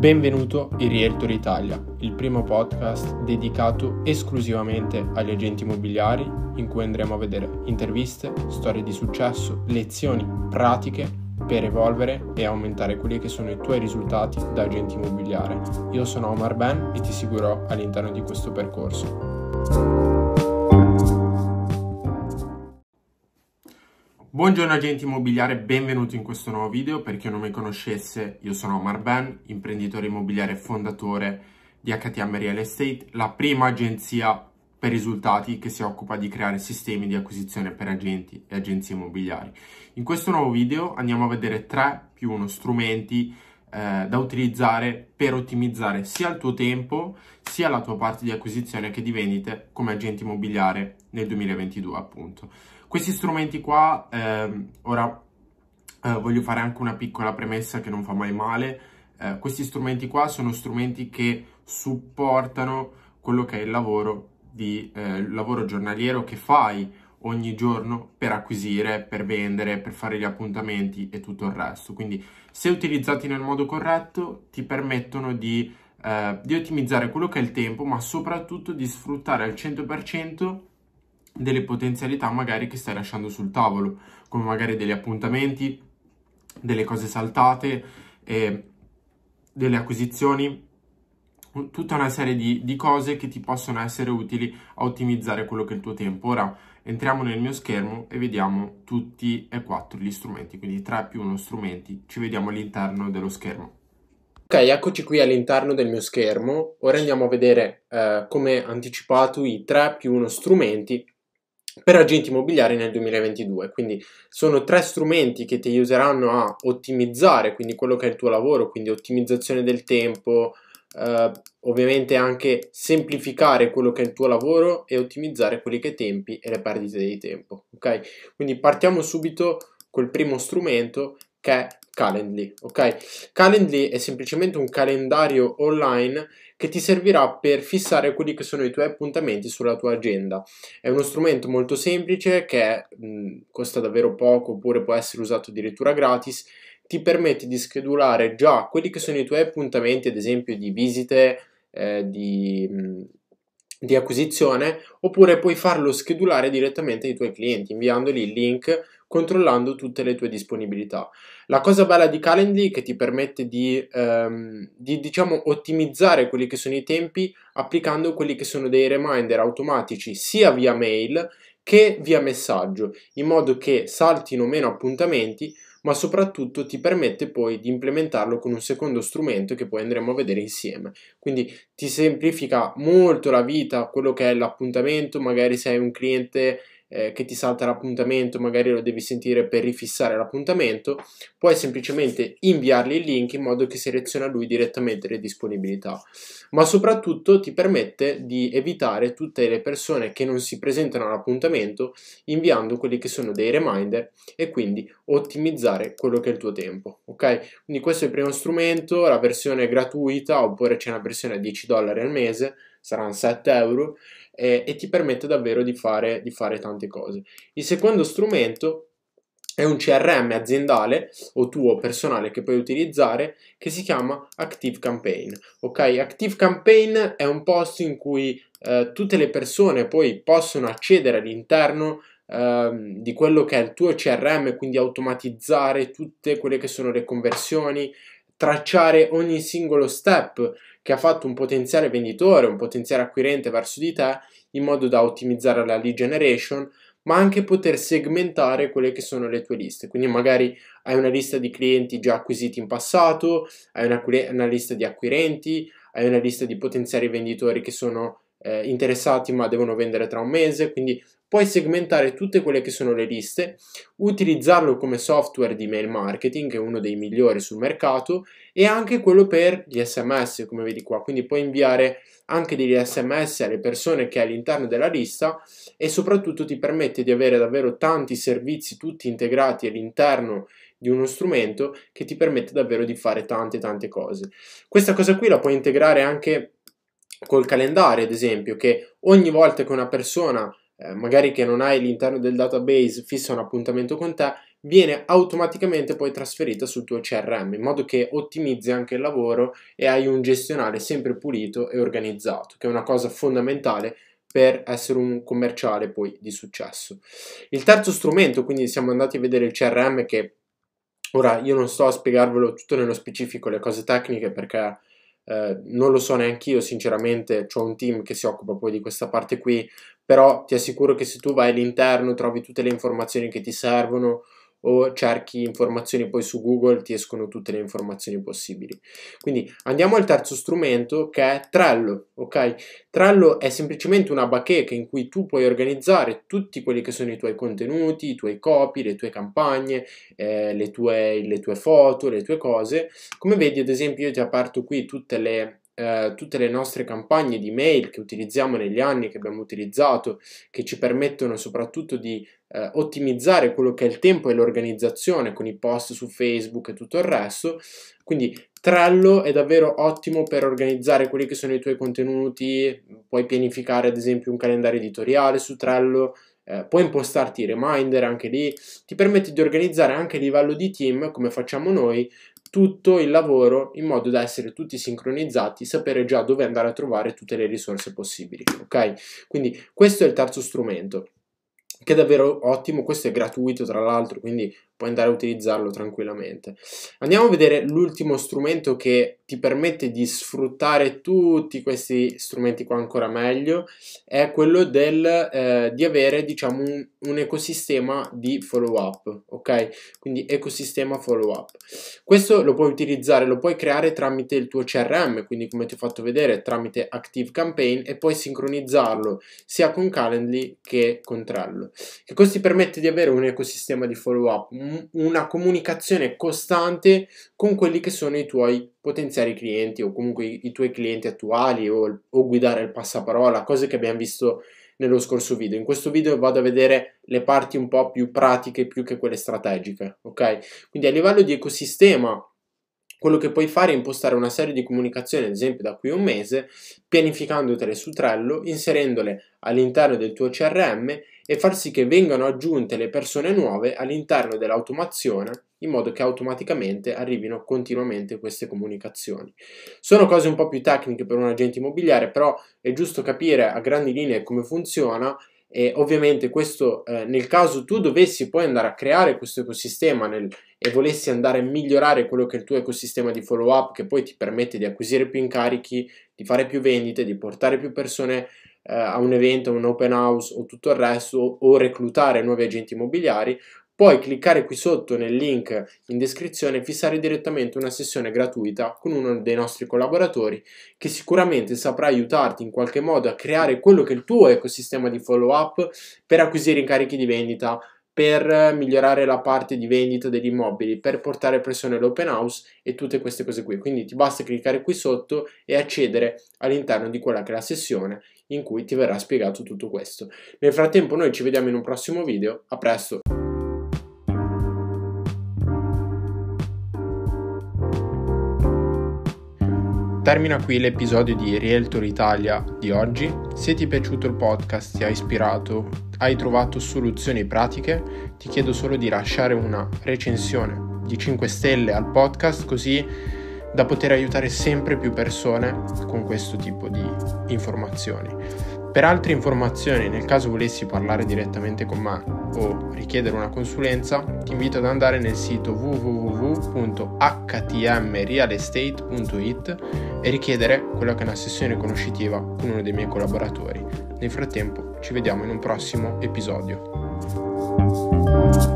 Benvenuto in Realtor Italia, il primo podcast dedicato esclusivamente agli agenti immobiliari in cui andremo a vedere interviste, storie di successo, lezioni pratiche per evolvere e aumentare quelli che sono i tuoi risultati da agente immobiliare. Io sono Omar Ben e ti seguirò all'interno di questo percorso. Buongiorno agenti immobiliari, benvenuti in questo nuovo video. Per chi non mi conoscesse, io sono Omar Ben, imprenditore immobiliare e fondatore di HTM Real Estate, la prima agenzia per risultati che si occupa di creare sistemi di acquisizione per agenti e agenzie immobiliari. In questo nuovo video andiamo a vedere 3 più 1 strumenti eh, da utilizzare per ottimizzare sia il tuo tempo sia la tua parte di acquisizione che di vendite come agente immobiliare nel 2022 appunto. Questi strumenti qua, ehm, ora eh, voglio fare anche una piccola premessa che non fa mai male, eh, questi strumenti qua sono strumenti che supportano quello che è il lavoro, di, eh, il lavoro giornaliero che fai ogni giorno per acquisire, per vendere, per fare gli appuntamenti e tutto il resto. Quindi se utilizzati nel modo corretto ti permettono di, eh, di ottimizzare quello che è il tempo, ma soprattutto di sfruttare al 100% delle potenzialità magari che stai lasciando sul tavolo, come magari degli appuntamenti, delle cose saltate, eh, delle acquisizioni, tutta una serie di, di, cose che ti possono essere utili a ottimizzare quello che è il tuo tempo. Ora entriamo nel mio schermo e vediamo tutti e quattro gli strumenti, quindi 3 più 1 strumenti, ci vediamo all'interno dello schermo. Ok, eccoci qui all'interno del mio schermo. Ora andiamo a vedere, eh, come anticipato, i 3 più 1 strumenti per agenti immobiliari nel 2022. Quindi sono tre strumenti che ti aiuteranno a ottimizzare quindi quello che è il tuo lavoro, quindi ottimizzazione del tempo, eh, ovviamente anche semplificare quello che è il tuo lavoro e ottimizzare quelli che i tempi e le perdite di tempo. Ok? Quindi partiamo subito col primo strumento che è Calendly. Ok? Calendly è semplicemente un calendario online che ti servirà per fissare quelli che sono i tuoi appuntamenti sulla tua agenda. È uno strumento molto semplice che mh, costa davvero poco oppure può essere usato addirittura gratis, ti permette di schedulare già quelli che sono i tuoi appuntamenti, ad esempio di visite, eh, di, mh, di acquisizione, oppure puoi farlo schedulare direttamente ai tuoi clienti inviandoli il link controllando tutte le tue disponibilità. La cosa bella di Calendly è che ti permette di, ehm, di diciamo, ottimizzare quelli che sono i tempi applicando quelli che sono dei reminder automatici sia via mail che via messaggio, in modo che saltino meno appuntamenti, ma soprattutto ti permette poi di implementarlo con un secondo strumento che poi andremo a vedere insieme. Quindi ti semplifica molto la vita, quello che è l'appuntamento, magari se hai un cliente eh, che ti salta l'appuntamento, magari lo devi sentire per rifissare l'appuntamento, puoi semplicemente inviargli il link in modo che seleziona lui direttamente le disponibilità. Ma soprattutto ti permette di evitare tutte le persone che non si presentano all'appuntamento inviando quelli che sono dei reminder e quindi ottimizzare quello che è il tuo tempo. Ok? Quindi questo è il primo strumento, la versione gratuita oppure c'è una versione a 10 dollari al mese, saranno 7 euro eh, e ti permette davvero di fare, di fare tante cose. Il secondo strumento è un CRM aziendale o tuo personale che puoi utilizzare che si chiama Active Campaign. Ok, Active Campaign è un posto in cui eh, tutte le persone poi possono accedere all'interno eh, di quello che è il tuo CRM, quindi automatizzare tutte quelle che sono le conversioni, tracciare ogni singolo step che ha fatto un potenziale venditore, un potenziale acquirente verso di te, in modo da ottimizzare la lead generation, ma anche poter segmentare quelle che sono le tue liste. Quindi magari hai una lista di clienti già acquisiti in passato, hai una, una lista di acquirenti, hai una lista di potenziali venditori che sono eh, interessati ma devono vendere tra un mese, quindi puoi segmentare tutte quelle che sono le liste, utilizzarlo come software di mail marketing, che è uno dei migliori sul mercato, e anche quello per gli sms, come vedi qua. Quindi puoi inviare anche degli sms alle persone che hai all'interno della lista e soprattutto ti permette di avere davvero tanti servizi tutti integrati all'interno di uno strumento che ti permette davvero di fare tante tante cose. Questa cosa qui la puoi integrare anche col calendario, ad esempio, che ogni volta che una persona eh, magari che non hai all'interno del database fissa un appuntamento con te, viene automaticamente poi trasferita sul tuo CRM in modo che ottimizzi anche il lavoro e hai un gestionale sempre pulito e organizzato, che è una cosa fondamentale per essere un commerciale poi di successo. Il terzo strumento, quindi siamo andati a vedere il CRM che ora io non sto a spiegarvelo tutto nello specifico le cose tecniche perché eh, non lo so neanche io sinceramente, ho un team che si occupa poi di questa parte qui, però ti assicuro che se tu vai all'interno trovi tutte le informazioni che ti servono o cerchi informazioni poi su Google ti escono tutte le informazioni possibili. Quindi andiamo al terzo strumento che è Trello, ok? Trello è semplicemente una bacheca in cui tu puoi organizzare tutti quelli che sono i tuoi contenuti, i tuoi copy, le tue campagne, eh, le, tue, le tue foto, le tue cose. Come vedi ad esempio io ti ho aperto qui tutte le eh, tutte le nostre campagne di mail che utilizziamo negli anni, che abbiamo utilizzato, che ci permettono soprattutto di eh, ottimizzare quello che è il tempo e l'organizzazione con i post su Facebook e tutto il resto. Quindi Trello è davvero ottimo per organizzare quelli che sono i tuoi contenuti, puoi pianificare ad esempio un calendario editoriale su Trello, eh, puoi impostarti i reminder anche lì, ti permette di organizzare anche a livello di team, come facciamo noi, tutto il lavoro in modo da essere tutti sincronizzati, sapere già dove andare a trovare tutte le risorse possibili. Ok? Quindi questo è il terzo strumento che è davvero ottimo, questo è gratuito tra l'altro, quindi puoi andare a utilizzarlo tranquillamente. Andiamo a vedere l'ultimo strumento che ti permette di sfruttare tutti questi strumenti qua ancora meglio, è quello del, eh, di avere diciamo un, un, ecosistema di follow up, ok? Quindi ecosistema follow up. Questo lo puoi utilizzare, lo puoi creare tramite il tuo CRM, quindi come ti ho fatto vedere tramite Active Campaign e poi sincronizzarlo sia con Calendly che con Trello. Che questo ti permette di avere un ecosistema di follow up, una comunicazione costante con quelli che sono i tuoi potenziali clienti o comunque i, i tuoi clienti attuali o, o guidare il passaparola, cose che abbiamo visto nello scorso video. In questo video vado a vedere le parti un po' più pratiche più che quelle strategiche, ok? Quindi a livello di ecosistema quello che puoi fare è impostare una serie di comunicazioni, ad esempio da qui a un mese, pianificandotele su Trello, inserendole all'interno del tuo CRM e far sì che vengano aggiunte le persone nuove all'interno dell'automazione in modo che automaticamente arrivino continuamente queste comunicazioni. Sono cose un po' più tecniche per un agente immobiliare, però è giusto capire a grandi linee come funziona e ovviamente questo eh, nel caso tu dovessi poi andare a creare questo ecosistema nel, e volessi andare a migliorare quello che è il tuo ecosistema di follow up che poi ti permette di acquisire più incarichi, di fare più vendite, di portare più persone eh, a un evento, un open house o tutto il resto o reclutare nuovi agenti immobiliari, puoi cliccare qui sotto nel link in descrizione e fissare direttamente una sessione gratuita con uno dei nostri collaboratori che sicuramente saprà aiutarti in qualche modo a creare quello che è il tuo ecosistema di follow up per acquisire incarichi di vendita per migliorare la parte di vendita degli immobili, per portare persone all'open house e tutte queste cose qui. Quindi ti basta cliccare qui sotto e accedere all'interno di quella che è la sessione in cui ti verrà spiegato tutto questo. Nel frattempo noi ci vediamo in un prossimo video, a presto! Termina qui l'episodio di Realtor Italia di oggi. Se ti è piaciuto il podcast, ti ha ispirato, hai trovato soluzioni pratiche, ti chiedo solo di lasciare una recensione di 5 stelle al podcast così da poter aiutare sempre più persone con questo tipo di informazioni. Per altre informazioni, nel caso volessi parlare direttamente con me o richiedere una consulenza, ti invito ad andare nel sito www.htmrealestate.it e richiedere quella che è una sessione conoscitiva con uno dei miei collaboratori. Nel frattempo ci vediamo in un prossimo episodio.